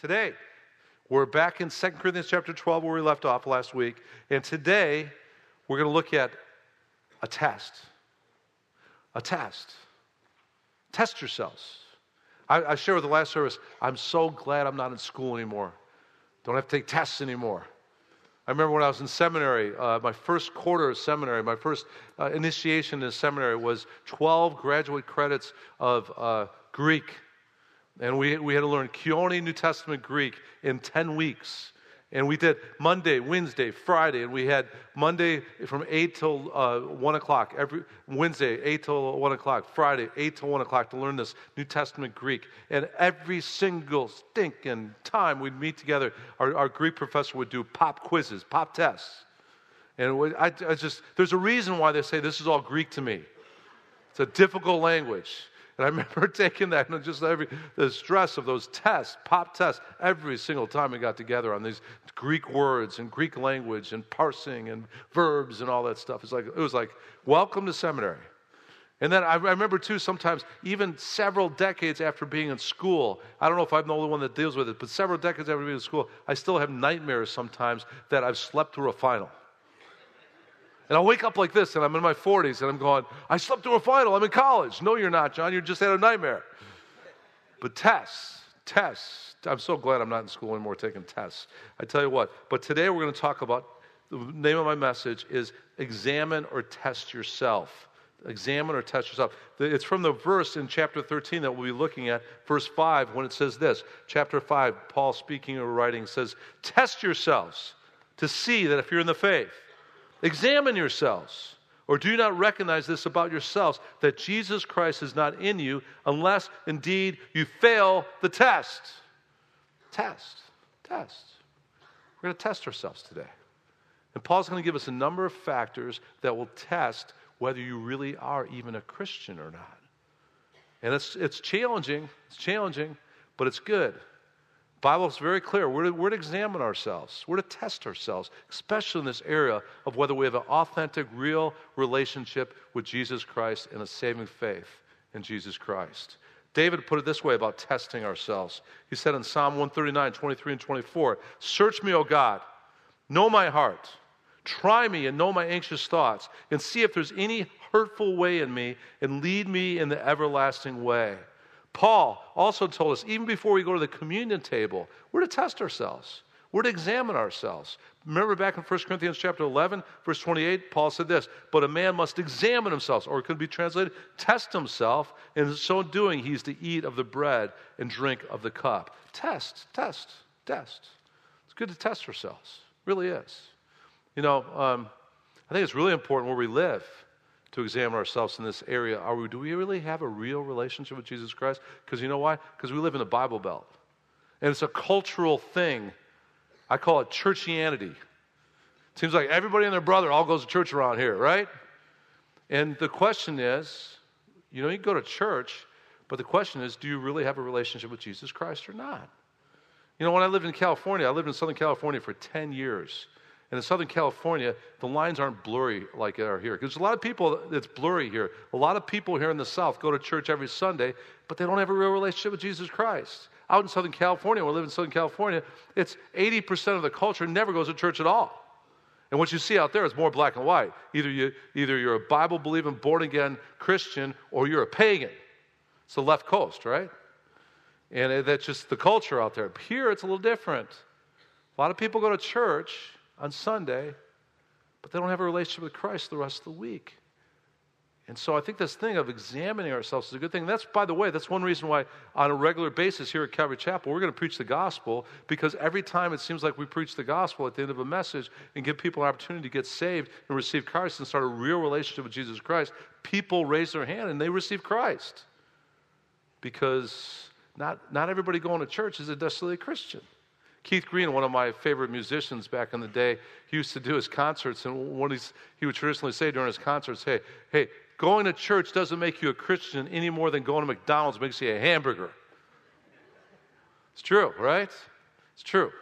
Today, we're back in 2 Corinthians chapter 12 where we left off last week. And today, we're going to look at a test. A test. Test yourselves. I, I shared with the last service, I'm so glad I'm not in school anymore. Don't have to take tests anymore. I remember when I was in seminary, uh, my first quarter of seminary, my first uh, initiation in seminary was 12 graduate credits of uh, Greek. And we, we had to learn Koine New Testament Greek in 10 weeks. And we did Monday, Wednesday, Friday, and we had Monday from 8 till uh, 1 o'clock, every Wednesday, 8 till 1 o'clock, Friday, 8 till 1 o'clock to learn this New Testament Greek. And every single stinking time we'd meet together, our, our Greek professor would do pop quizzes, pop tests. And I, I just, there's a reason why they say this is all Greek to me. It's a difficult language. And I remember taking that and just every the stress of those tests, pop tests, every single time we got together on these Greek words and Greek language and parsing and verbs and all that stuff. It's like it was like welcome to seminary. And then I remember too, sometimes even several decades after being in school, I don't know if I'm the only one that deals with it, but several decades after being in school, I still have nightmares sometimes that I've slept through a final. And I'll wake up like this, and I'm in my 40s, and I'm going, I slept through a final. I'm in college. No, you're not, John. You just had a nightmare. But tests, tests. I'm so glad I'm not in school anymore taking tests. I tell you what. But today we're going to talk about the name of my message is examine or test yourself. Examine or test yourself. It's from the verse in chapter 13 that we'll be looking at, verse 5, when it says this. Chapter 5, Paul speaking or writing says, Test yourselves to see that if you're in the faith. Examine yourselves. Or do you not recognize this about yourselves that Jesus Christ is not in you unless indeed you fail the test? Test. Test. We're going to test ourselves today. And Paul's going to give us a number of factors that will test whether you really are even a Christian or not. And it's, it's challenging, it's challenging, but it's good. Bible is very clear. We're to, we're to examine ourselves. We're to test ourselves, especially in this area of whether we have an authentic, real relationship with Jesus Christ and a saving faith in Jesus Christ. David put it this way about testing ourselves. He said in Psalm 139, 23 and 24, Search me, O God, know my heart, try me and know my anxious thoughts, and see if there's any hurtful way in me, and lead me in the everlasting way. Paul also told us, even before we go to the communion table, we're to test ourselves. We're to examine ourselves. Remember back in 1 Corinthians chapter 11, verse 28, Paul said this, but a man must examine himself, or it could be translated, test himself, and in so doing, he's to eat of the bread and drink of the cup. Test, test, test. It's good to test ourselves. It really is. You know, um, I think it's really important where we live to examine ourselves in this area. Are we, do we really have a real relationship with Jesus Christ? Because you know why? Because we live in the Bible Belt. And it's a cultural thing. I call it churchianity. It seems like everybody and their brother all goes to church around here, right? And the question is you know, you go to church, but the question is do you really have a relationship with Jesus Christ or not? You know, when I lived in California, I lived in Southern California for 10 years. And in Southern California, the lines aren't blurry like they are here. Because a lot of people, it's blurry here. A lot of people here in the South go to church every Sunday, but they don't have a real relationship with Jesus Christ. Out in Southern California, I live in Southern California, it's 80% of the culture never goes to church at all. And what you see out there is more black and white. Either, you, either you're a Bible believing, born again Christian, or you're a pagan. It's the left coast, right? And that's just the culture out there. Here, it's a little different. A lot of people go to church on Sunday, but they don't have a relationship with Christ the rest of the week. And so I think this thing of examining ourselves is a good thing. That's, by the way, that's one reason why on a regular basis here at Calvary Chapel, we're going to preach the gospel because every time it seems like we preach the gospel at the end of a message and give people an opportunity to get saved and receive Christ and start a real relationship with Jesus Christ, people raise their hand and they receive Christ. Because not, not everybody going to church is a necessarily Christian. Keith Green, one of my favorite musicians back in the day, he used to do his concerts, and what he would traditionally say during his concerts, hey, hey, going to church doesn't make you a Christian any more than going to McDonald's makes you a hamburger. It's true, right? It's true.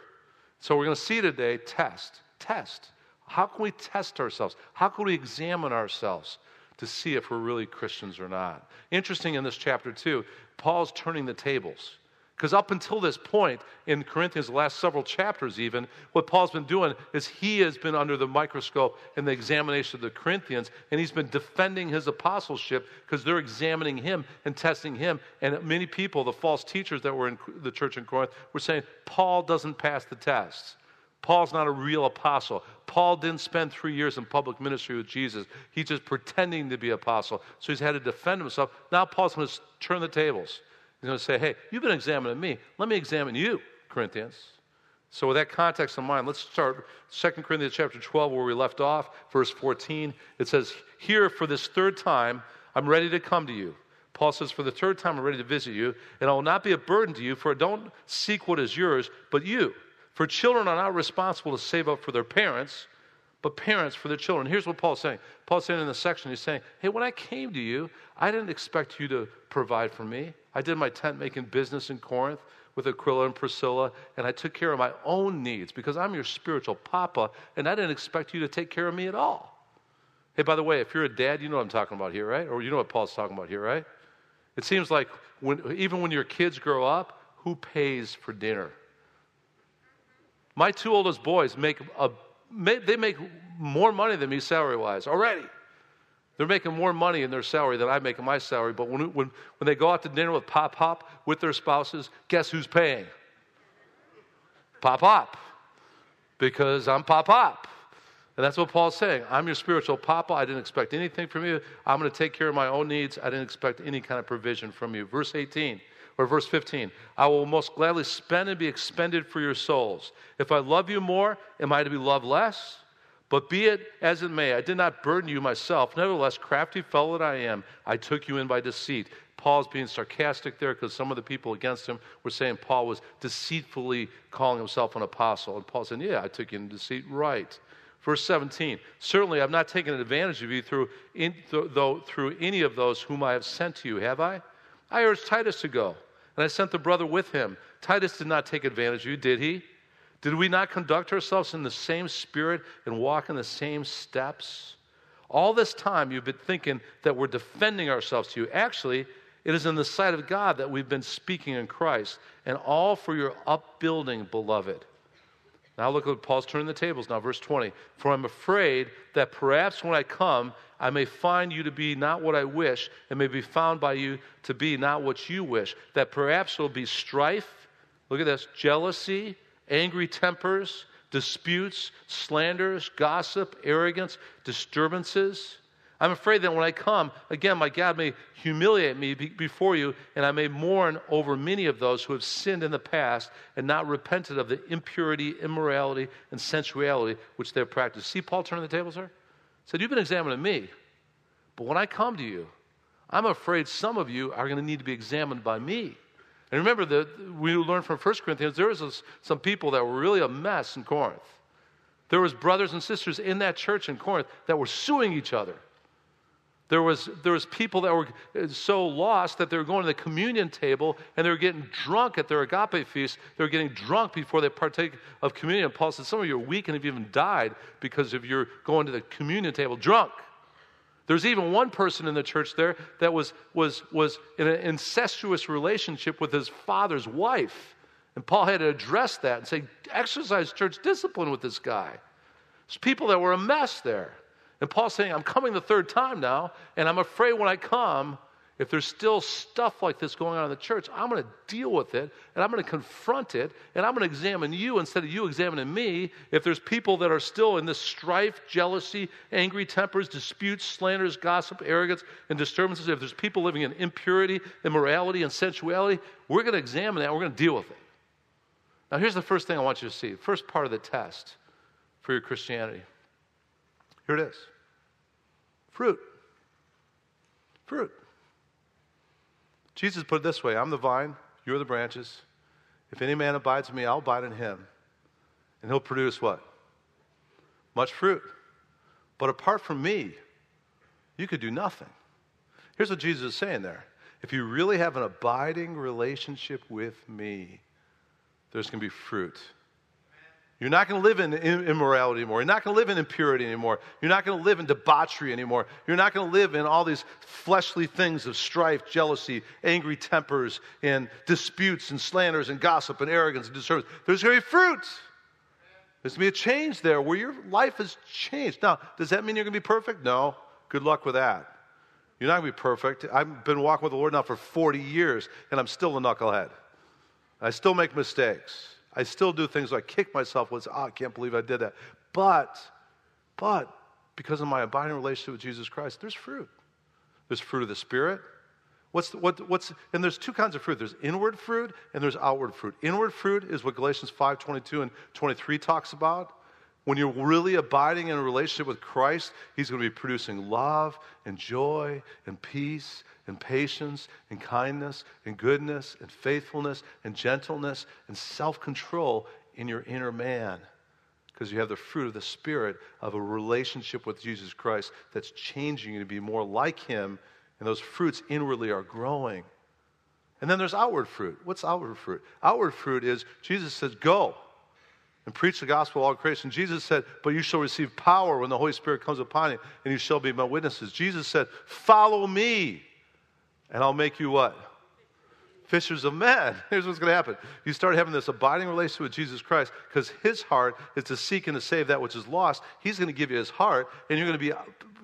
So we're going to see today test, test. How can we test ourselves? How can we examine ourselves to see if we're really Christians or not? Interesting in this chapter, too, Paul's turning the tables. Because up until this point in Corinthians, the last several chapters, even, what Paul's been doing is he has been under the microscope in the examination of the Corinthians, and he's been defending his apostleship because they're examining him and testing him. And many people, the false teachers that were in the church in Corinth, were saying, Paul doesn't pass the tests. Paul's not a real apostle. Paul didn't spend three years in public ministry with Jesus. He's just pretending to be apostle. So he's had to defend himself. Now Paul's going to turn the tables. He's going to say, hey, you've been examining me. Let me examine you, Corinthians. So, with that context in mind, let's start 2 Corinthians chapter 12, where we left off, verse 14. It says, Here for this third time, I'm ready to come to you. Paul says, For the third time, I'm ready to visit you, and I will not be a burden to you, for I don't seek what is yours, but you. For children are not responsible to save up for their parents, but parents for their children. Here's what Paul's saying. Paul's saying in the section, he's saying, Hey, when I came to you, I didn't expect you to provide for me. I did my tent making business in Corinth with Aquila and Priscilla, and I took care of my own needs because I'm your spiritual papa, and I didn't expect you to take care of me at all. Hey, by the way, if you're a dad, you know what I'm talking about here, right? Or you know what Paul's talking about here, right? It seems like when, even when your kids grow up, who pays for dinner? My two oldest boys make a, they make more money than me salary wise already. They're making more money in their salary than I make in my salary. But when, when, when they go out to dinner with Pop Pop with their spouses, guess who's paying? Pop Pop. Because I'm Pop Pop. And that's what Paul's saying. I'm your spiritual papa. I didn't expect anything from you. I'm going to take care of my own needs. I didn't expect any kind of provision from you. Verse 18 or verse 15 I will most gladly spend and be expended for your souls. If I love you more, am I to be loved less? But be it as it may, I did not burden you myself. Nevertheless, crafty fellow that I am, I took you in by deceit. Paul's being sarcastic there because some of the people against him were saying Paul was deceitfully calling himself an apostle. And Paul said, Yeah, I took you in deceit. Right. Verse 17 Certainly I've not taken advantage of you through, in, th- though, through any of those whom I have sent to you, have I? I urged Titus to go, and I sent the brother with him. Titus did not take advantage of you, did he? Did we not conduct ourselves in the same spirit and walk in the same steps? All this time, you've been thinking that we're defending ourselves to you. Actually, it is in the sight of God that we've been speaking in Christ, and all for your upbuilding, beloved. Now look at Paul's turning the tables now, verse 20. For I'm afraid that perhaps when I come, I may find you to be not what I wish, and may be found by you to be not what you wish. That perhaps there'll be strife, look at this, jealousy, angry tempers, disputes, slanders, gossip, arrogance, disturbances. I'm afraid that when I come, again, my God may humiliate me before you, and I may mourn over many of those who have sinned in the past and not repented of the impurity, immorality, and sensuality which they have practiced. See Paul turning the tables here? Said, You've been examining me, but when I come to you, I'm afraid some of you are going to need to be examined by me. And remember that we learned from 1 Corinthians, there was some people that were really a mess in Corinth. There was brothers and sisters in that church in Corinth that were suing each other. There was, there was people that were uh, so lost that they were going to the communion table and they were getting drunk at their agape feast. They were getting drunk before they partake of communion. Paul said, Some of you are weak and have even died because of your going to the communion table drunk. There's even one person in the church there that was, was, was in an incestuous relationship with his father's wife. And Paul had to address that and say, exercise church discipline with this guy. There's people that were a mess there. And Paul's saying, I'm coming the third time now, and I'm afraid when I come, if there's still stuff like this going on in the church, I'm going to deal with it and I'm going to confront it and I'm going to examine you instead of you examining me. If there's people that are still in this strife, jealousy, angry tempers, disputes, slanders, gossip, arrogance, and disturbances, if there's people living in impurity, immorality, and sensuality, we're going to examine that. We're going to deal with it. Now, here's the first thing I want you to see. First part of the test for your Christianity. Here it is fruit. Fruit. Jesus put it this way I'm the vine, you're the branches. If any man abides in me, I'll abide in him. And he'll produce what? Much fruit. But apart from me, you could do nothing. Here's what Jesus is saying there. If you really have an abiding relationship with me, there's going to be fruit. You're not going to live in immorality anymore. You're not going to live in impurity anymore. You're not going to live in debauchery anymore. You're not going to live in all these fleshly things of strife, jealousy, angry tempers, and disputes, and slanders, and gossip, and arrogance, and disturbance. There's going to be fruit. There's going to be a change there where your life has changed. Now, does that mean you're going to be perfect? No. Good luck with that. You're not going to be perfect. I've been walking with the Lord now for 40 years, and I'm still a knucklehead. I still make mistakes. I still do things like kick myself with, oh, I can't believe I did that. But, but, because of my abiding relationship with Jesus Christ, there's fruit. There's fruit of the Spirit. What's, the, what, what's, and there's two kinds of fruit. There's inward fruit and there's outward fruit. Inward fruit is what Galatians 5, 22 and 23 talks about. When you're really abiding in a relationship with Christ, He's going to be producing love and joy and peace and patience and kindness and goodness and faithfulness and gentleness and self control in your inner man. Because you have the fruit of the Spirit of a relationship with Jesus Christ that's changing you to be more like Him, and those fruits inwardly are growing. And then there's outward fruit. What's outward fruit? Outward fruit is Jesus says, Go and preach the gospel to all creation. Jesus said, But you shall receive power when the Holy Spirit comes upon you, and you shall be my witnesses. Jesus said, Follow me, and I'll make you what? Fishers of men. Here's what's going to happen. You start having this abiding relationship with Jesus Christ because his heart is to seek and to save that which is lost. He's going to give you his heart, and you're going to be uh,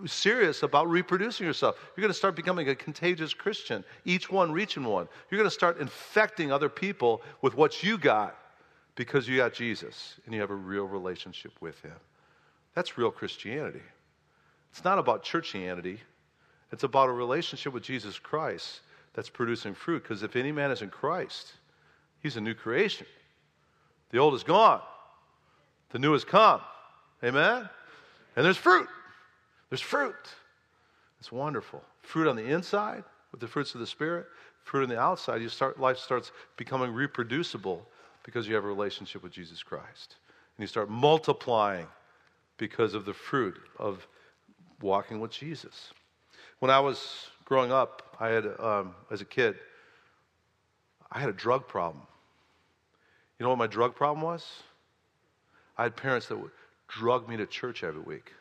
serious about reproducing yourself. You're going to start becoming a contagious Christian, each one reaching one. You're going to start infecting other people with what you got because you got Jesus and you have a real relationship with Him. That's real Christianity. It's not about churchianity, it's about a relationship with Jesus Christ that's producing fruit. Because if any man is in Christ, he's a new creation. The old is gone, the new has come. Amen? And there's fruit. There's fruit. It's wonderful. Fruit on the inside with the fruits of the Spirit, fruit on the outside. You start, life starts becoming reproducible because you have a relationship with Jesus Christ. And you start multiplying because of the fruit of walking with Jesus. When I was growing up, I had, um, as a kid, I had a drug problem. You know what my drug problem was? I had parents that would drug me to church every week.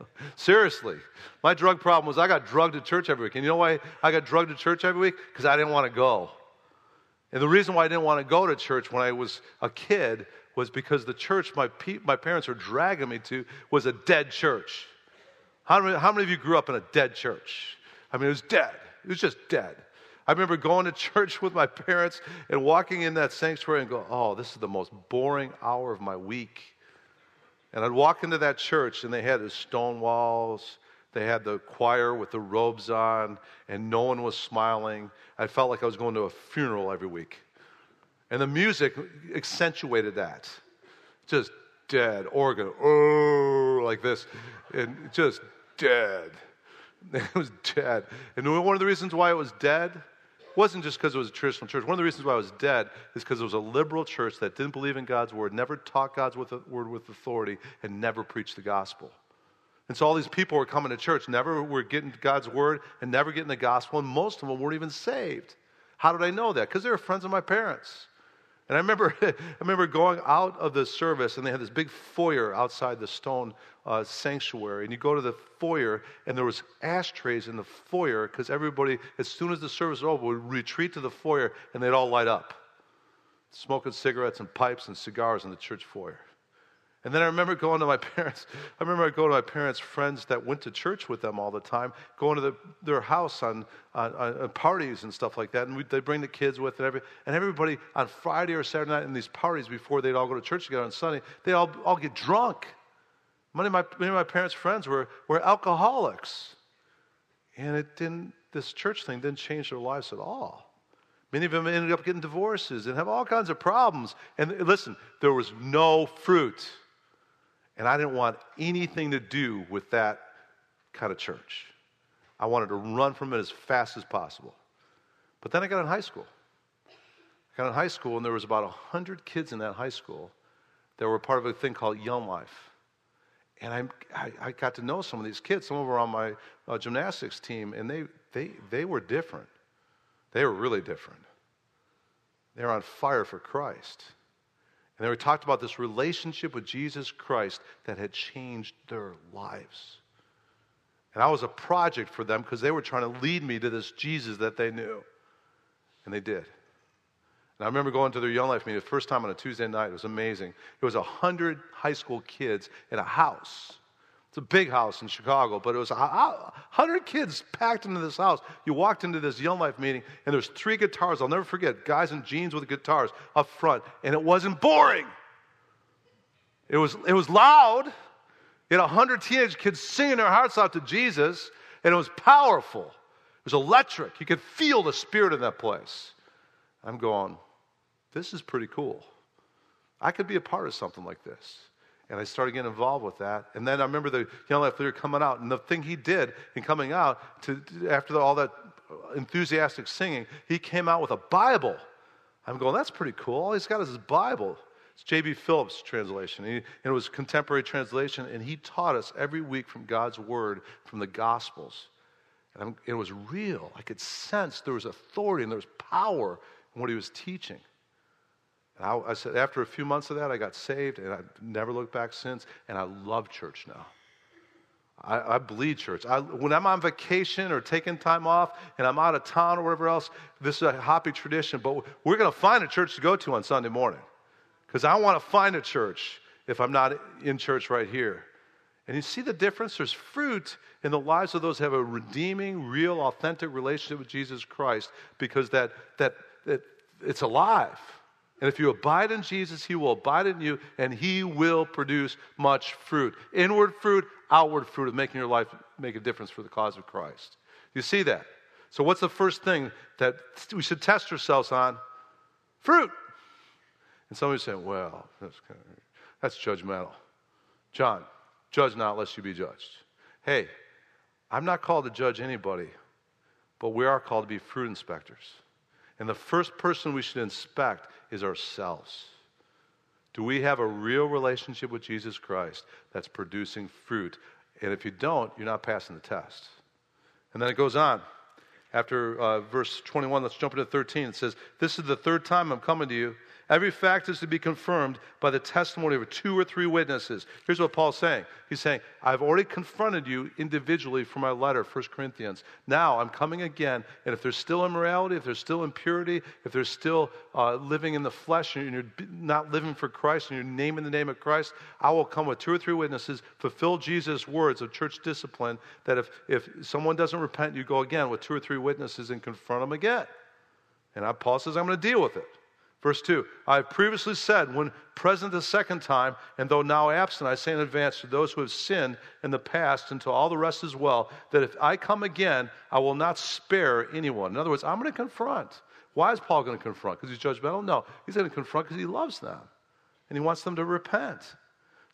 Seriously. My drug problem was I got drugged to church every week. And you know why I got drugged to church every week? Because I didn't want to go. And the reason why I didn't want to go to church when I was a kid was because the church my, pe- my parents were dragging me to was a dead church. How many, how many of you grew up in a dead church? I mean, it was dead. It was just dead. I remember going to church with my parents and walking in that sanctuary and go, oh, this is the most boring hour of my week. And I'd walk into that church and they had the stone walls they had the choir with the robes on, and no one was smiling. I felt like I was going to a funeral every week. And the music accentuated that. Just dead. Organ, oh, like this. And just dead. It was dead. And one of the reasons why it was dead wasn't just because it was a traditional church. One of the reasons why it was dead is because it was a liberal church that didn't believe in God's word, never taught God's word with authority, and never preached the gospel. And so all these people were coming to church, never were getting God's word and never getting the gospel, and most of them weren't even saved. How did I know that? Because they were friends of my parents. And I remember, I remember going out of the service, and they had this big foyer outside the stone uh, sanctuary. And you go to the foyer, and there was ashtrays in the foyer because everybody, as soon as the service was over, would retreat to the foyer, and they'd all light up, smoking cigarettes and pipes and cigars in the church foyer. And then I remember going to my parents. I remember going to my parents' friends that went to church with them all the time, going to the, their house on, on, on, parties and stuff like that. And they bring the kids with and, every, and everybody on Friday or Saturday night in these parties before they'd all go to church together on Sunday, they all, all get drunk. Many of my, many of my parents' friends were, were alcoholics. And it didn't, this church thing didn't change their lives at all. Many of them ended up getting divorces and have all kinds of problems. And listen, there was no fruit. And I didn't want anything to do with that kind of church. I wanted to run from it as fast as possible. But then I got in high school. I got in high school, and there was about 100 kids in that high school that were part of a thing called Young Life. And I, I, I got to know some of these kids. Some of them were on my uh, gymnastics team, and they, they, they were different. They were really different. They were on fire for Christ. And they talked about this relationship with Jesus Christ that had changed their lives. And I was a project for them because they were trying to lead me to this Jesus that they knew. And they did. And I remember going to their Young Life meeting the first time on a Tuesday night. It was amazing. It was 100 high school kids in a house. It's a big house in Chicago, but it was 100 kids packed into this house. You walked into this Young Life meeting, and there's three guitars. I'll never forget guys in jeans with guitars up front, and it wasn't boring. It was, it was loud. You had 100 teenage kids singing their hearts out to Jesus, and it was powerful. It was electric. You could feel the spirit in that place. I'm going, this is pretty cool. I could be a part of something like this. And I started getting involved with that. And then I remember the young life leader coming out, and the thing he did in coming out to after the, all that enthusiastic singing, he came out with a Bible. I'm going, that's pretty cool. All he's got is his Bible. It's J.B. Phillips' translation. He, and it was contemporary translation, and he taught us every week from God's Word, from the Gospels. And it was real. I could sense there was authority and there was power in what he was teaching. I, I, said, after a few months of that, I got saved, and I've never looked back since. And I love church now. I, I bleed church. I, when I'm on vacation or taking time off and I'm out of town or whatever else, this is a happy tradition. But we're going to find a church to go to on Sunday morning because I want to find a church if I'm not in church right here. And you see the difference? There's fruit in the lives of those who have a redeeming, real, authentic relationship with Jesus Christ because that, that, that it's alive. And if you abide in Jesus, He will abide in you, and He will produce much fruit. Inward fruit, outward fruit of making your life make a difference for the cause of Christ. You see that? So, what's the first thing that we should test ourselves on? Fruit. And somebody's saying, well, that's, kind of, that's judgmental. John, judge not lest you be judged. Hey, I'm not called to judge anybody, but we are called to be fruit inspectors. And the first person we should inspect is ourselves. Do we have a real relationship with Jesus Christ that's producing fruit? And if you don't, you're not passing the test. And then it goes on. After uh, verse 21, let's jump into 13. It says, This is the third time I'm coming to you Every fact is to be confirmed by the testimony of two or three witnesses. Here's what Paul's saying He's saying, I've already confronted you individually for my letter, 1 Corinthians. Now I'm coming again, and if there's still immorality, if there's still impurity, if there's still uh, living in the flesh, and you're not living for Christ, and you're naming the name of Christ, I will come with two or three witnesses, fulfill Jesus' words of church discipline, that if, if someone doesn't repent, you go again with two or three witnesses and confront them again. And I, Paul says, I'm going to deal with it. Verse 2 I have previously said, when present the second time, and though now absent, I say in advance to those who have sinned in the past, and to all the rest as well, that if I come again, I will not spare anyone. In other words, I'm going to confront. Why is Paul going to confront? Because he's judgmental? No. He's going to confront because he loves them, and he wants them to repent.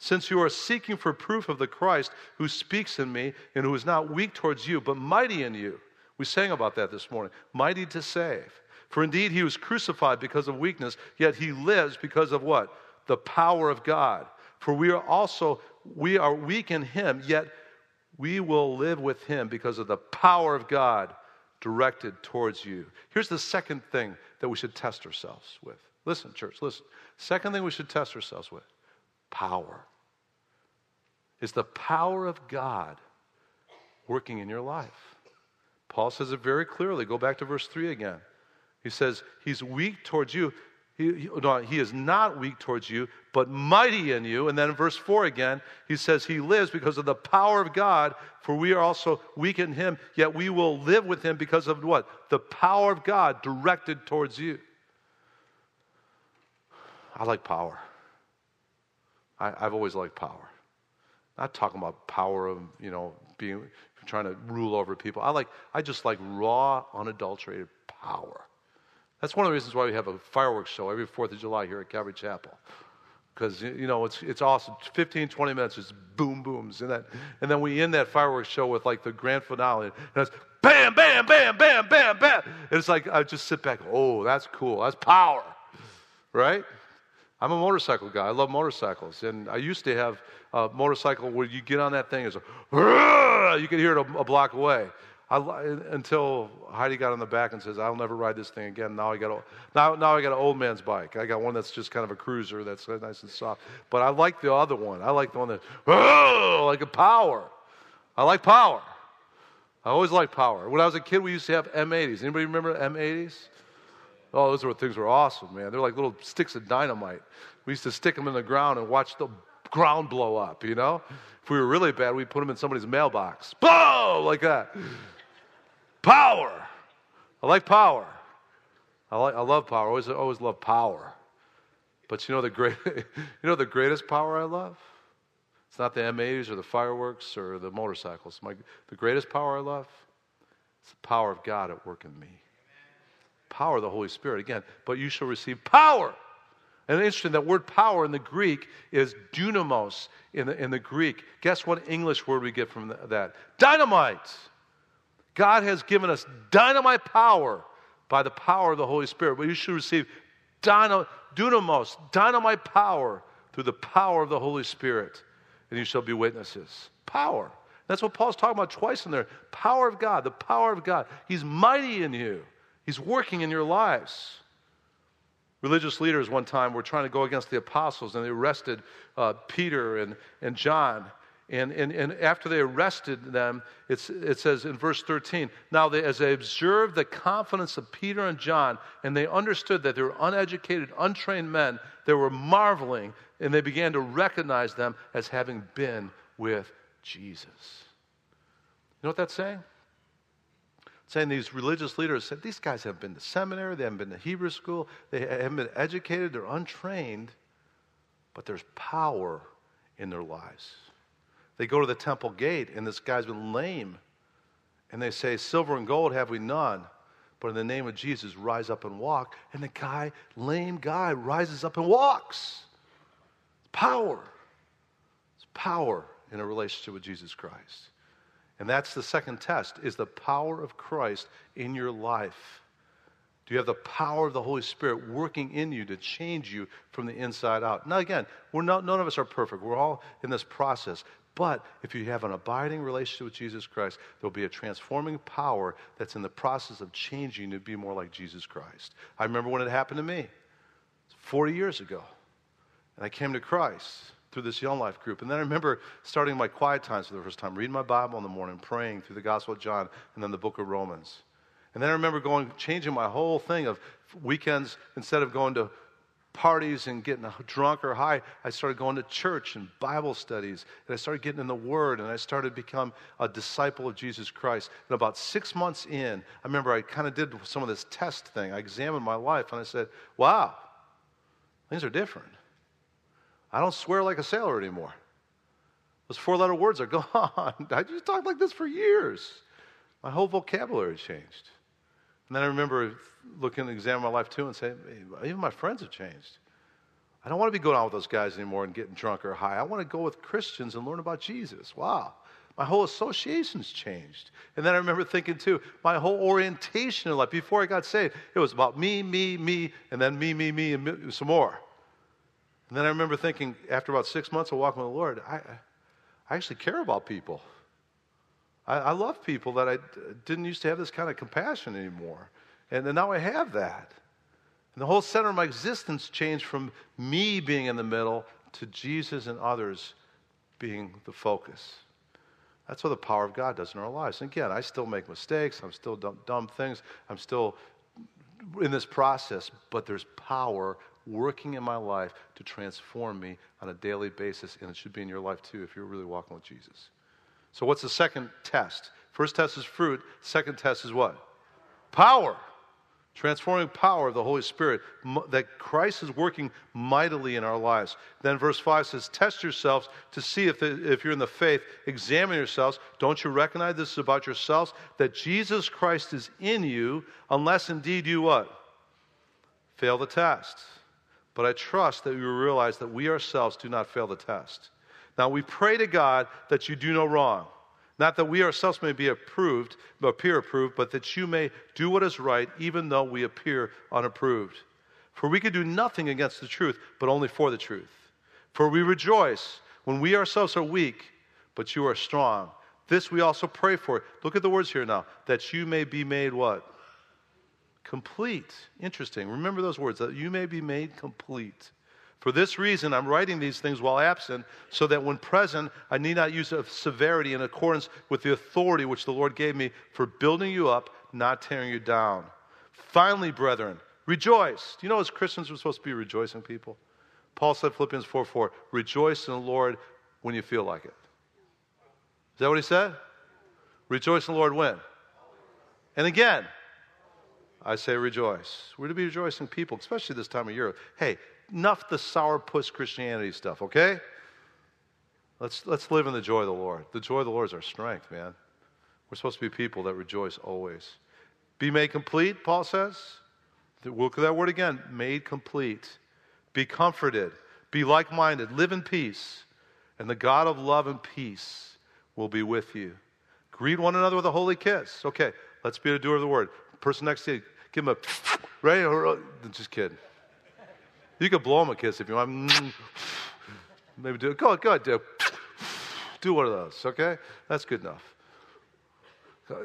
Since you are seeking for proof of the Christ who speaks in me and who is not weak towards you, but mighty in you. We sang about that this morning. Mighty to save. For indeed he was crucified because of weakness, yet he lives because of what? The power of God. For we are also we are weak in him, yet we will live with him because of the power of God directed towards you. Here's the second thing that we should test ourselves with. Listen, church, listen. Second thing we should test ourselves with power. Is the power of God working in your life? Paul says it very clearly. Go back to verse 3 again. He says, He's weak towards you. He, he, no, he is not weak towards you, but mighty in you. And then in verse 4 again, he says, He lives because of the power of God, for we are also weak in Him, yet we will live with Him because of what? The power of God directed towards you. I like power. I, have always liked power. Not talking about power of, you know, being trying to rule over people. I like I just like raw, unadulterated power. That's one of the reasons why we have a fireworks show every 4th of July here at Calvary Chapel. Because, you know, it's, it's awesome. 15, 20 minutes, just boom, booms. And, that, and then we end that fireworks show with like the grand finale. And it's bam, bam, bam, bam, bam, bam. And it's like, I just sit back, oh, that's cool. That's power. Right? I'm a motorcycle guy. I love motorcycles. And I used to have a motorcycle where you get on that thing, it's a, you can hear it a, a block away. I, until Heidi got on the back and says, "I'll never ride this thing again." Now I got a, now now I got an old man's bike. I got one that's just kind of a cruiser that's nice and soft. But I like the other one. I like the one that like a power. I like power. I always liked power. When I was a kid, we used to have M80s. Anybody remember M80s? Oh, those were things were awesome, man. They're like little sticks of dynamite. We used to stick them in the ground and watch the ground blow up. You know, if we were really bad, we'd put them in somebody's mailbox. Blow like that. Power. I like power. I, like, I love power. I always, always love power. But you know the great, you know the greatest power I love? It's not the M80s or the fireworks or the motorcycles. My, the greatest power I love is the power of God at work in me. Power of the Holy Spirit. Again, but you shall receive power. And interesting, that word power in the Greek is dunamis in the, in the Greek. Guess what English word we get from that? Dynamite. God has given us dynamite power by the power of the Holy Spirit. But you should receive dunamis, dynamite power through the power of the Holy Spirit, and you shall be witnesses. Power. That's what Paul's talking about twice in there. Power of God, the power of God. He's mighty in you, He's working in your lives. Religious leaders one time were trying to go against the apostles and they arrested uh, Peter and, and John. And, and, and after they arrested them, it says in verse 13, now they, as they observed the confidence of Peter and John, and they understood that they were uneducated, untrained men, they were marveling, and they began to recognize them as having been with Jesus. You know what that's saying? It's saying these religious leaders said, these guys haven't been to seminary, they haven't been to Hebrew school, they haven't been educated, they're untrained, but there's power in their lives. They go to the temple gate, and this guy's been lame. And they say, Silver and gold have we none. But in the name of Jesus, rise up and walk. And the guy, lame guy, rises up and walks. It's power. It's power in a relationship with Jesus Christ. And that's the second test is the power of Christ in your life. Do you have the power of the Holy Spirit working in you to change you from the inside out? Now, again, we're not, none of us are perfect. We're all in this process. But if you have an abiding relationship with Jesus Christ, there'll be a transforming power that's in the process of changing to be more like Jesus Christ. I remember when it happened to me 40 years ago. And I came to Christ through this Young Life group. And then I remember starting my quiet times for the first time, reading my Bible in the morning, praying through the Gospel of John and then the book of Romans. And then I remember going, changing my whole thing of weekends, instead of going to parties and getting drunk or high, I started going to church and Bible studies. And I started getting in the Word and I started to become a disciple of Jesus Christ. And about six months in, I remember I kind of did some of this test thing. I examined my life and I said, wow, things are different. I don't swear like a sailor anymore. Those four letter words are gone. I just talked like this for years. My whole vocabulary changed. And then I remember looking and examining my life too and saying, even my friends have changed. I don't want to be going out with those guys anymore and getting drunk or high. I want to go with Christians and learn about Jesus. Wow. My whole association's changed. And then I remember thinking too, my whole orientation in life, before I got saved, it was about me, me, me, and then me, me, me, and some more. And then I remember thinking, after about six months of walking with the Lord, I, I actually care about people. I, I love people that I didn't used to have this kind of compassion anymore. And, and now I have that. And the whole center of my existence changed from me being in the middle to Jesus and others being the focus. That's what the power of God does in our lives. And again, I still make mistakes. I'm still dumb, dumb things. I'm still in this process, but there's power working in my life to transform me on a daily basis, and it should be in your life too if you're really walking with Jesus. So, what's the second test? First test is fruit, second test is what? Power. Transforming power of the Holy Spirit that Christ is working mightily in our lives. Then verse 5 says, Test yourselves to see if, if you're in the faith. Examine yourselves. Don't you recognize this is about yourselves? That Jesus Christ is in you, unless indeed you what? Fail the test. But I trust that you realize that we ourselves do not fail the test. Now we pray to God that you do no wrong. Not that we ourselves may be approved, appear approved, but that you may do what is right, even though we appear unapproved. For we can do nothing against the truth, but only for the truth. For we rejoice when we ourselves are weak, but you are strong. This we also pray for. Look at the words here now. That you may be made what? Complete. Interesting. Remember those words, that you may be made complete. For this reason, I'm writing these things while absent, so that when present, I need not use of severity in accordance with the authority which the Lord gave me for building you up, not tearing you down. Finally, brethren, rejoice. Do you know as Christians we're supposed to be rejoicing people? Paul said, Philippians 4 4, rejoice in the Lord when you feel like it. Is that what he said? Rejoice in the Lord when? And again, I say rejoice. We're to be rejoicing people, especially this time of year. Hey, enough the sourpuss Christianity stuff, okay? Let's, let's live in the joy of the Lord. The joy of the Lord is our strength, man. We're supposed to be people that rejoice always. Be made complete, Paul says. Look at that word again made complete. Be comforted. Be like minded. Live in peace. And the God of love and peace will be with you. Greet one another with a holy kiss. Okay, let's be a doer of the word. Person next to you, give him a, right? Just kidding. You could blow him a kiss if you want. Mm. Maybe do it. Go, go ahead, do, it. do one of those, okay? That's good enough.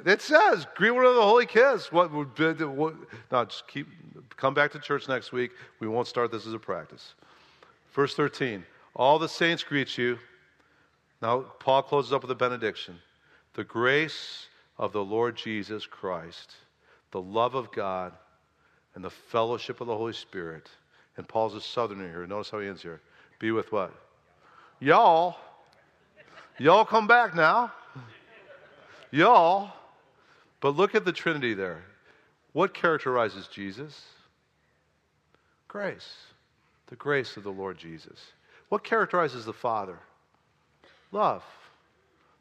It says, greet one another the holy kiss. What, what, no, just keep, come back to church next week. We won't start this as a practice. Verse 13, all the saints greet you. Now, Paul closes up with a benediction. The grace of the Lord Jesus Christ, the love of God, and the fellowship of the Holy Spirit – and Paul's a southerner here. Notice how he ends here. Be with what? Y'all. Y'all come back now. Y'all. But look at the Trinity there. What characterizes Jesus? Grace. The grace of the Lord Jesus. What characterizes the Father? Love.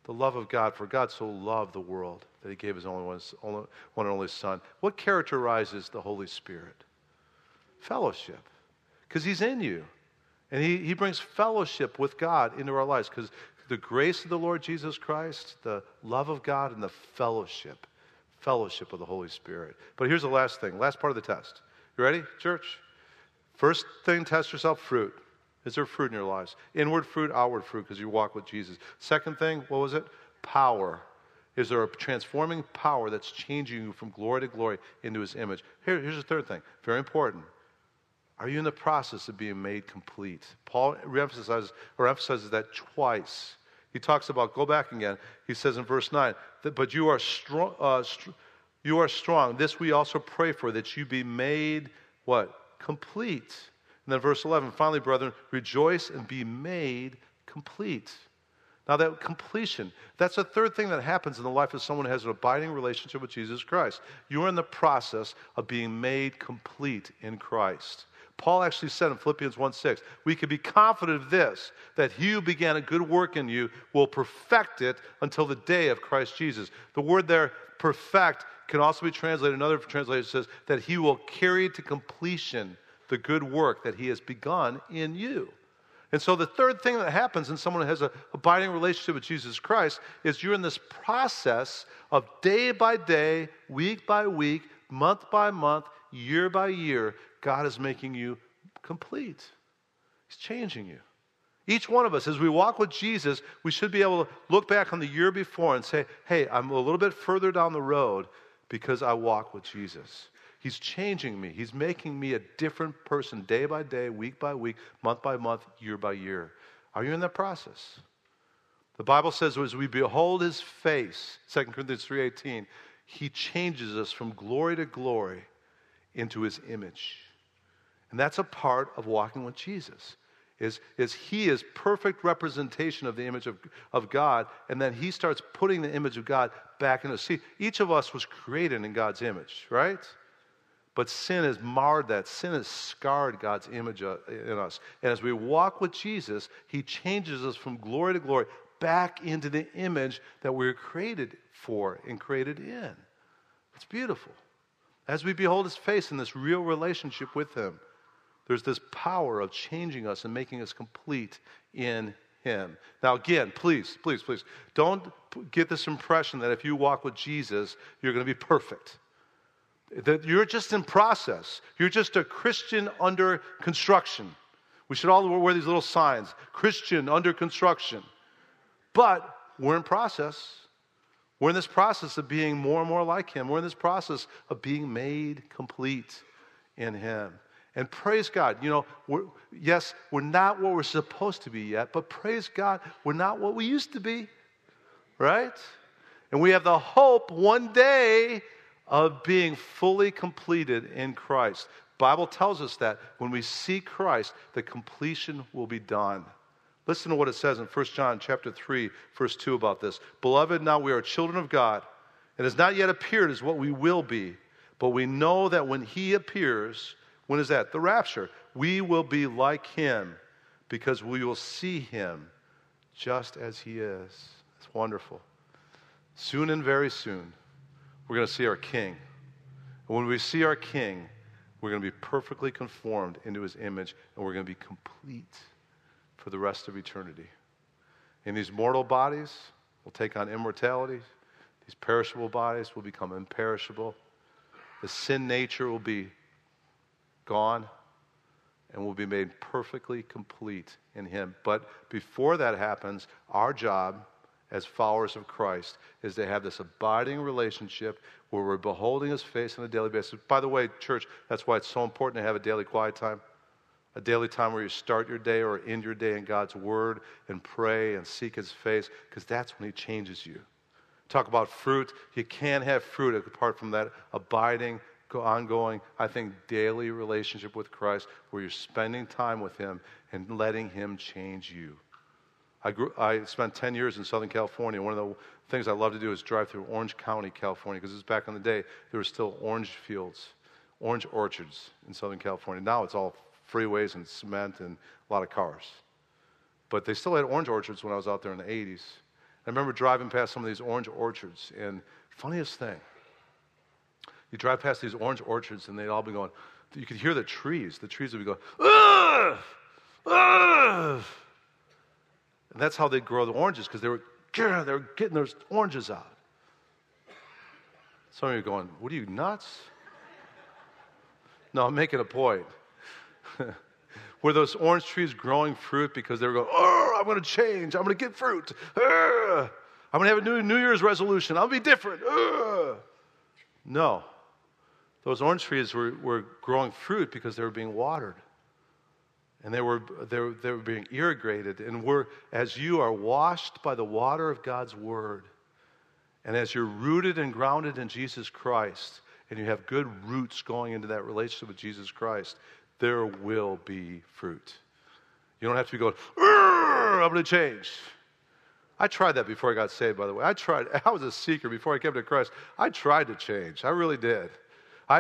The love of God, for God so loved the world that he gave his only one, only, one and only Son. What characterizes the Holy Spirit? Fellowship because He's in you. And he, he brings fellowship with God into our lives because the grace of the Lord Jesus Christ, the love of God, and the fellowship, fellowship of the Holy Spirit. But here's the last thing, last part of the test. You ready, church? First thing, test yourself fruit. Is there fruit in your lives? Inward fruit, outward fruit, because you walk with Jesus. Second thing, what was it? Power. Is there a transforming power that's changing you from glory to glory into his image? Here, here's the third thing, very important. Are you in the process of being made complete? Paul reemphasizes or emphasizes that twice. He talks about, go back again. He says in verse 9, that, but you are strong. Uh, str- you are strong. This we also pray for, that you be made what? Complete. And then verse 11, finally, brethren, rejoice and be made complete. Now, that completion, that's the third thing that happens in the life of someone who has an abiding relationship with Jesus Christ. You're in the process of being made complete in Christ. Paul actually said in Philippians 1 6, we can be confident of this, that he who began a good work in you will perfect it until the day of Christ Jesus. The word there, perfect, can also be translated, another translation says, that he will carry to completion the good work that he has begun in you. And so the third thing that happens in someone who has an abiding relationship with Jesus Christ is you're in this process of day by day, week by week, month by month, year by year, God is making you complete. He's changing you. Each one of us, as we walk with Jesus, we should be able to look back on the year before and say, hey, I'm a little bit further down the road because I walk with Jesus. He's changing me. He's making me a different person day by day, week by week, month by month, year by year. Are you in that process? The Bible says as we behold his face, 2 Corinthians 3:18, he changes us from glory to glory into his image. And that's a part of walking with Jesus. Is, is he is perfect representation of the image of, of God, and then he starts putting the image of God back into see. Each of us was created in God's image, right? But sin has marred that. Sin has scarred God's image uh, in us. And as we walk with Jesus, he changes us from glory to glory back into the image that we were created for and created in. It's beautiful. As we behold his face in this real relationship with him, there's this power of changing us and making us complete in him. Now, again, please, please, please, don't get this impression that if you walk with Jesus, you're going to be perfect. That you're just in process. You're just a Christian under construction. We should all wear these little signs Christian under construction. But we're in process. We're in this process of being more and more like Him. We're in this process of being made complete in Him. And praise God, you know, we're, yes, we're not what we're supposed to be yet, but praise God, we're not what we used to be, right? And we have the hope one day of being fully completed in Christ. Bible tells us that when we see Christ, the completion will be done. Listen to what it says in 1 John chapter 3, verse 2 about this. Beloved, now we are children of God. It has not yet appeared as what we will be, but we know that when he appears, when is that? The rapture. We will be like him because we will see him just as he is. It's wonderful. Soon and very soon, we're going to see our king. And when we see our king, we're going to be perfectly conformed into his image and we're going to be complete for the rest of eternity. In these mortal bodies, we'll take on immortality. These perishable bodies will become imperishable. The sin nature will be gone and will be made perfectly complete in Him. But before that happens, our job as followers of Christ is to have this abiding relationship where we're beholding His face on a daily basis. By the way, church, that's why it's so important to have a daily quiet time. A daily time where you start your day or end your day in God's Word and pray and seek His face, because that's when He changes you. Talk about fruit. You can't have fruit apart from that abiding ongoing, I think, daily relationship with Christ where you're spending time with Him and letting Him change you. I, grew, I spent 10 years in Southern California. One of the things I love to do is drive through Orange County, California, because it's back in the day, there were still orange fields, orange orchards in Southern California. Now it's all freeways and cement and a lot of cars. But they still had orange orchards when I was out there in the 80s. I remember driving past some of these orange orchards, and funniest thing, you drive past these orange orchards, and they'd all be going, you could hear the trees. The trees would be going, Ugh! Ugh! And that's how they'd grow the oranges, because they were, they were getting those oranges out. Some of you are going, What are you, nuts? No, I'm making a point. were those orange trees growing fruit because they were going, Oh, I'm going to change. I'm going to get fruit. I'm going to have a new New Year's resolution. I'll be different. Ugh." No. Those orange trees were, were growing fruit because they were being watered. And they were, they, were, they were being irrigated. And we're, as you are washed by the water of God's word, and as you're rooted and grounded in Jesus Christ, and you have good roots going into that relationship with Jesus Christ, there will be fruit. You don't have to be going, I'm going to change. I tried that before I got saved, by the way. I tried, I was a seeker before I came to Christ. I tried to change. I really did.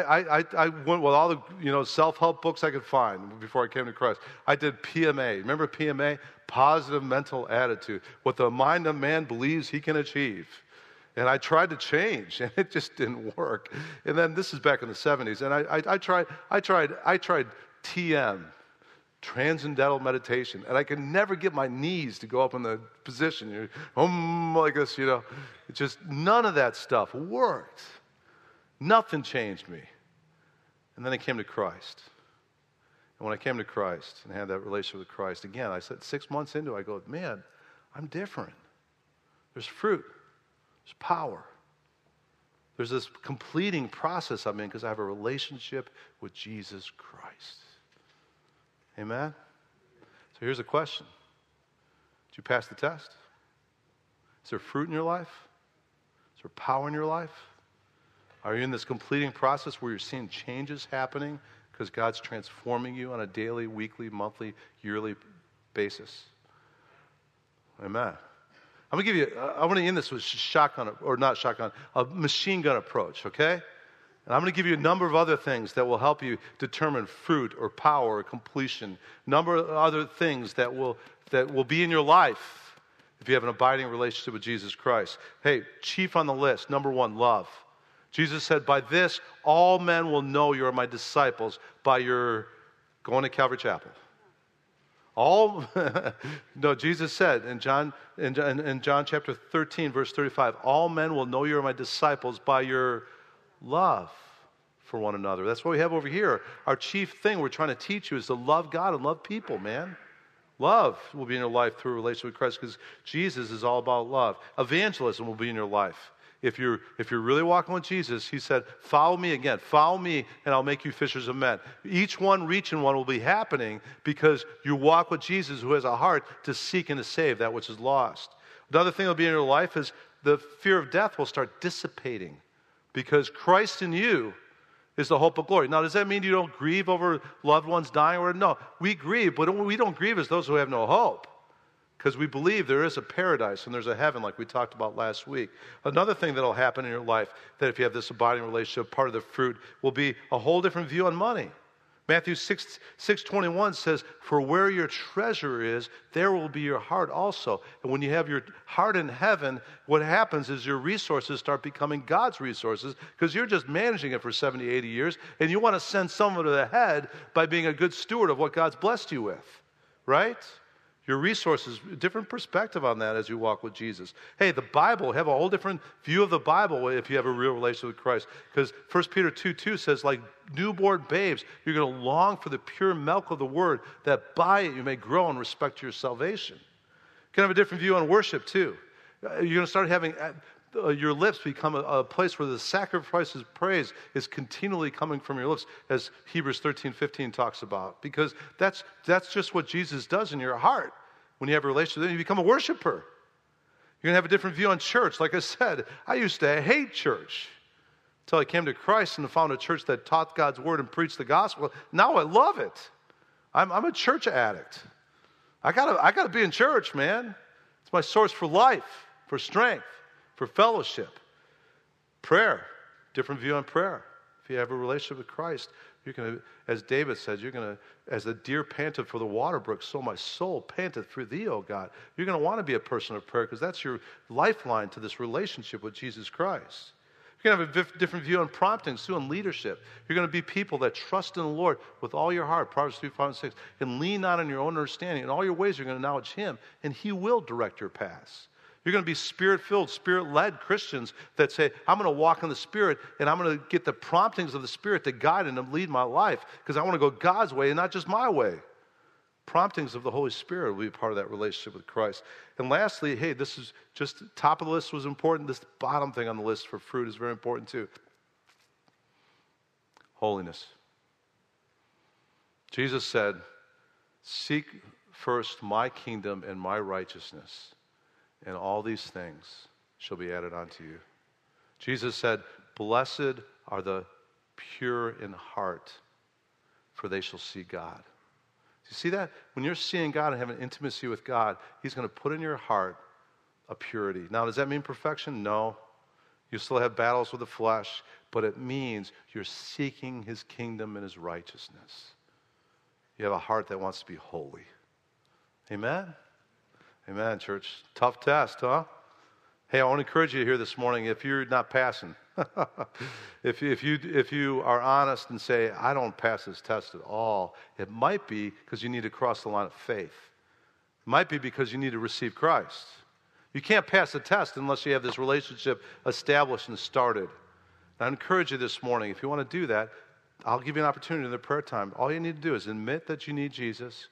I, I, I went with all the you know, self help books I could find before I came to Christ. I did PMA. Remember PMA? Positive mental attitude. What the mind of man believes he can achieve. And I tried to change, and it just didn't work. And then this is back in the 70s, and I, I, I tried, I tried, I tried TM, transcendental meditation, and I could never get my knees to go up in the position, you know, um, like this, you know. It just none of that stuff worked. Nothing changed me. And then I came to Christ. And when I came to Christ and had that relationship with Christ, again, I said six months into it, I go, man, I'm different. There's fruit, there's power. There's this completing process I'm in because I have a relationship with Jesus Christ. Amen? So here's a question Did you pass the test? Is there fruit in your life? Is there power in your life? Are you in this completing process where you're seeing changes happening because God's transforming you on a daily, weekly, monthly, yearly basis? Amen. I'm going to give you, I want to end this with shotgun, or not shotgun, a machine gun approach, okay? And I'm going to give you a number of other things that will help you determine fruit or power or completion. Number of other things that will, that will be in your life if you have an abiding relationship with Jesus Christ. Hey, chief on the list, number one, love. Jesus said, By this, all men will know you are my disciples by your going to Calvary Chapel. All, no, Jesus said in John, in, in John chapter 13, verse 35, all men will know you are my disciples by your love for one another. That's what we have over here. Our chief thing we're trying to teach you is to love God and love people, man. Love will be in your life through a relationship with Christ because Jesus is all about love. Evangelism will be in your life if you're, if you're really walking with Jesus, he said, Follow me again. Follow me, and I'll make you fishers of men. Each one reaching one will be happening because you walk with Jesus, who has a heart to seek and to save that which is lost. Another thing that'll be in your life is the fear of death will start dissipating because Christ in you is the hope of glory. Now, does that mean you don't grieve over loved ones dying? Or no, we grieve, but we don't grieve as those who have no hope because we believe there is a paradise and there's a heaven, like we talked about last week. Another thing that'll happen in your life, that if you have this abiding relationship, part of the fruit will be a whole different view on money. Matthew 6, 621 says, For where your treasure is, there will be your heart also. And when you have your heart in heaven, what happens is your resources start becoming God's resources because you're just managing it for 70, 80 years, and you want to send someone to the head by being a good steward of what God's blessed you with, right? Your resources, different perspective on that as you walk with Jesus. Hey, the Bible, have a whole different view of the Bible if you have a real relationship with Christ. Because 1 Peter 2 2 says, like newborn babes, you're going to long for the pure milk of the word, that by it you may grow in respect to your salvation. You can have a different view on worship too. Uh, you're going to start having uh, your lips become a, a, place where the sacrifice of praise is continually coming from your lips, as Hebrews 13, 15 talks about. Because that's, that's just what Jesus does in your heart when you have a relationship. You become a worshiper. You're going to have a different view on church. Like I said, I used to hate church until I came to Christ and found a church that taught God's word and preached the gospel. Now I love it. I'm, I'm a church addict. I gotta, I gotta be in church, man. It's my source for life, for strength for fellowship. Prayer, different view on prayer. If you have a relationship with Christ, you're going to, as David says, you're going to, as the deer panteth for the water brook, so my soul panteth for thee, O God. You're going to want to be a person of prayer because that's your lifeline to this relationship with Jesus Christ. You're going to have a different view on promptings, too, on leadership. You're going to be people that trust in the Lord with all your heart, Proverbs 3, 5, and 6, and lean not on your own understanding. In all your ways, you're going to acknowledge Him, and He will direct your paths. You're going to be spirit filled, spirit led Christians that say, I'm going to walk in the Spirit and I'm going to get the promptings of the Spirit to guide and lead my life because I want to go God's way and not just my way. Promptings of the Holy Spirit will be part of that relationship with Christ. And lastly, hey, this is just top of the list was important. This bottom thing on the list for fruit is very important too holiness. Jesus said, Seek first my kingdom and my righteousness and all these things shall be added unto you. Jesus said, Blessed are the pure in heart, for they shall see God. Do You see that? When you're seeing God and having intimacy with God, He's going to put in your heart a purity. Now, does that mean perfection? No. You still have battles with the flesh, but it means you're seeking His kingdom and His righteousness. You have a heart that wants to be holy. Amen? Amen, church. Tough test, huh? Hey, I want to encourage you here this morning if you're not passing, if, if, you, if you are honest and say, I don't pass this test at all, it might be because you need to cross the line of faith. It might be because you need to receive Christ. You can't pass the test unless you have this relationship established and started. And I encourage you this morning, if you want to do that, I'll give you an opportunity in the prayer time. All you need to do is admit that you need Jesus,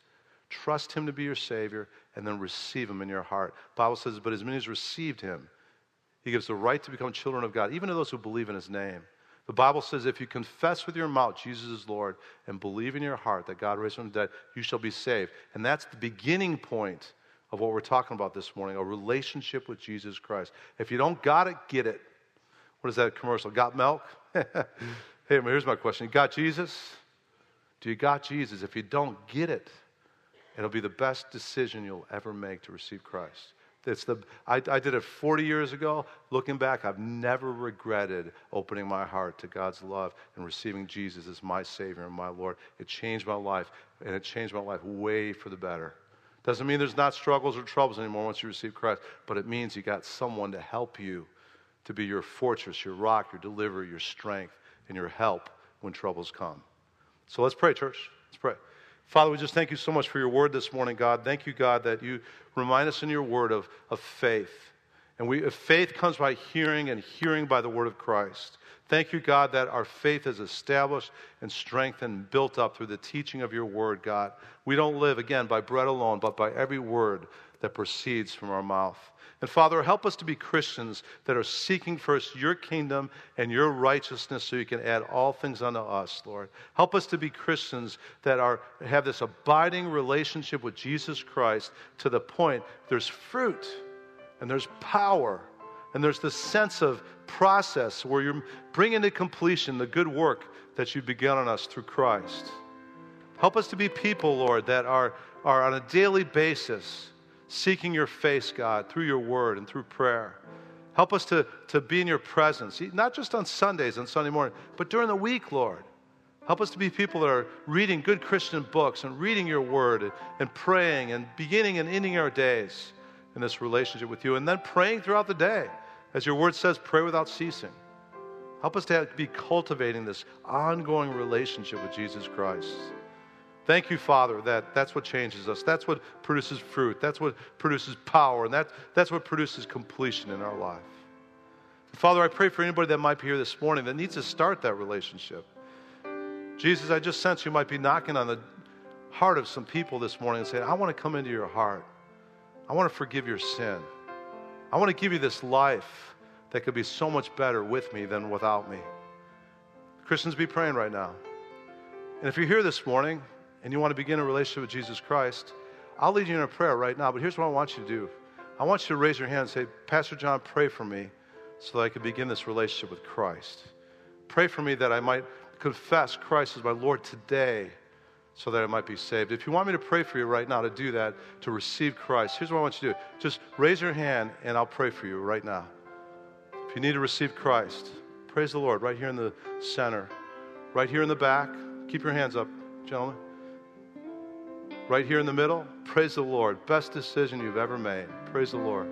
trust Him to be your Savior, and then receive him in your heart. Bible says, but as many as received him, he gives the right to become children of God, even to those who believe in his name. The Bible says, if you confess with your mouth Jesus is Lord and believe in your heart that God raised him from the dead, you shall be saved. And that's the beginning point of what we're talking about this morning a relationship with Jesus Christ. If you don't got it, get it. What is that commercial? Got milk? hey, here's my question. You got Jesus? Do you got Jesus? If you don't get it, It'll be the best decision you'll ever make to receive Christ. It's the, I, I did it 40 years ago. Looking back, I've never regretted opening my heart to God's love and receiving Jesus as my Savior and my Lord. It changed my life, and it changed my life way for the better. Doesn't mean there's not struggles or troubles anymore once you receive Christ, but it means you got someone to help you to be your fortress, your rock, your deliverer, your strength, and your help when troubles come. So let's pray, church. Let's pray. Father, we just thank you so much for your word this morning, God. Thank you, God, that you remind us in your word of, of faith And we, faith comes by hearing, and hearing by the word of Christ. Thank you, God, that our faith is established and strengthened and built up through the teaching of your word, God. We don't live, again, by bread alone, but by every word that proceeds from our mouth. And Father, help us to be Christians that are seeking first your kingdom and your righteousness so you can add all things unto us, Lord. Help us to be Christians that are, have this abiding relationship with Jesus Christ to the point there's fruit and there's power and there's this sense of process where you're bringing to completion the good work that you've begun on us through Christ. Help us to be people, Lord, that are, are on a daily basis seeking your face, God, through your word and through prayer. Help us to, to be in your presence, not just on Sundays and Sunday morning, but during the week, Lord. Help us to be people that are reading good Christian books and reading your word and, and praying and beginning and ending our days in this relationship with you, and then praying throughout the day. As your word says, pray without ceasing. Help us to have, be cultivating this ongoing relationship with Jesus Christ. Thank you, Father, that that's what changes us. That's what produces fruit. That's what produces power. And that, that's what produces completion in our life. Father, I pray for anybody that might be here this morning that needs to start that relationship. Jesus, I just sense you might be knocking on the heart of some people this morning and saying, I want to come into your heart. I want to forgive your sin. I want to give you this life that could be so much better with me than without me. Christians, be praying right now. And if you're here this morning and you want to begin a relationship with Jesus Christ, I'll lead you in a prayer right now. But here's what I want you to do I want you to raise your hand and say, Pastor John, pray for me so that I can begin this relationship with Christ. Pray for me that I might confess Christ as my Lord today so that I might be saved. If you want me to pray for you right now to do that, to receive Christ, here's what I want you to do. Just raise your hand and I'll pray for you right now. If you need to receive Christ, praise the Lord right here in the center, right here in the back. Keep your hands up, gentlemen. Right here in the middle, praise the Lord. Best decision you've ever made. Praise the Lord.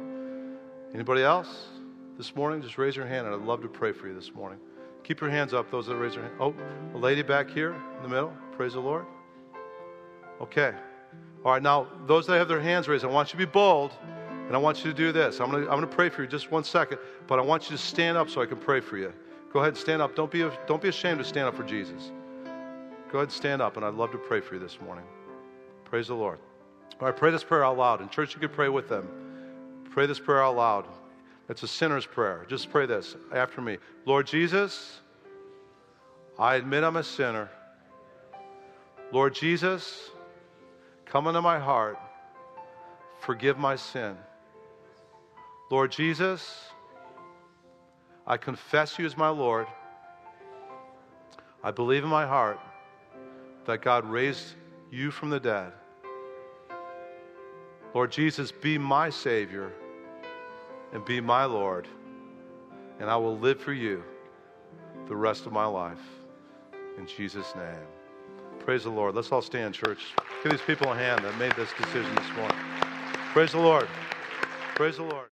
Anybody else this morning? Just raise your hand and I'd love to pray for you this morning. Keep your hands up, those that raise their hand. Oh, a lady back here in the middle. Praise the Lord. Okay. All right, now, those that have their hands raised, I want you to be bold, and I want you to do this. I'm going to, I'm to pray for you just one second, but I want you to stand up so I can pray for you. Go ahead and stand up. Don't be, don't be ashamed to stand up for Jesus. Go ahead and stand up, and I'd love to pray for you this morning. Praise the Lord. All right, pray this prayer out loud. In church, you can pray with them. Pray this prayer out loud. It's a sinner's prayer. Just pray this after me Lord Jesus, I admit I'm a sinner. Lord Jesus, Come into my heart. Forgive my sin. Lord Jesus, I confess you as my Lord. I believe in my heart that God raised you from the dead. Lord Jesus, be my Savior and be my Lord, and I will live for you the rest of my life. In Jesus' name. Praise the Lord. Let's all stand, church. Give these people a hand that made this decision this morning. Praise the Lord. Praise the Lord.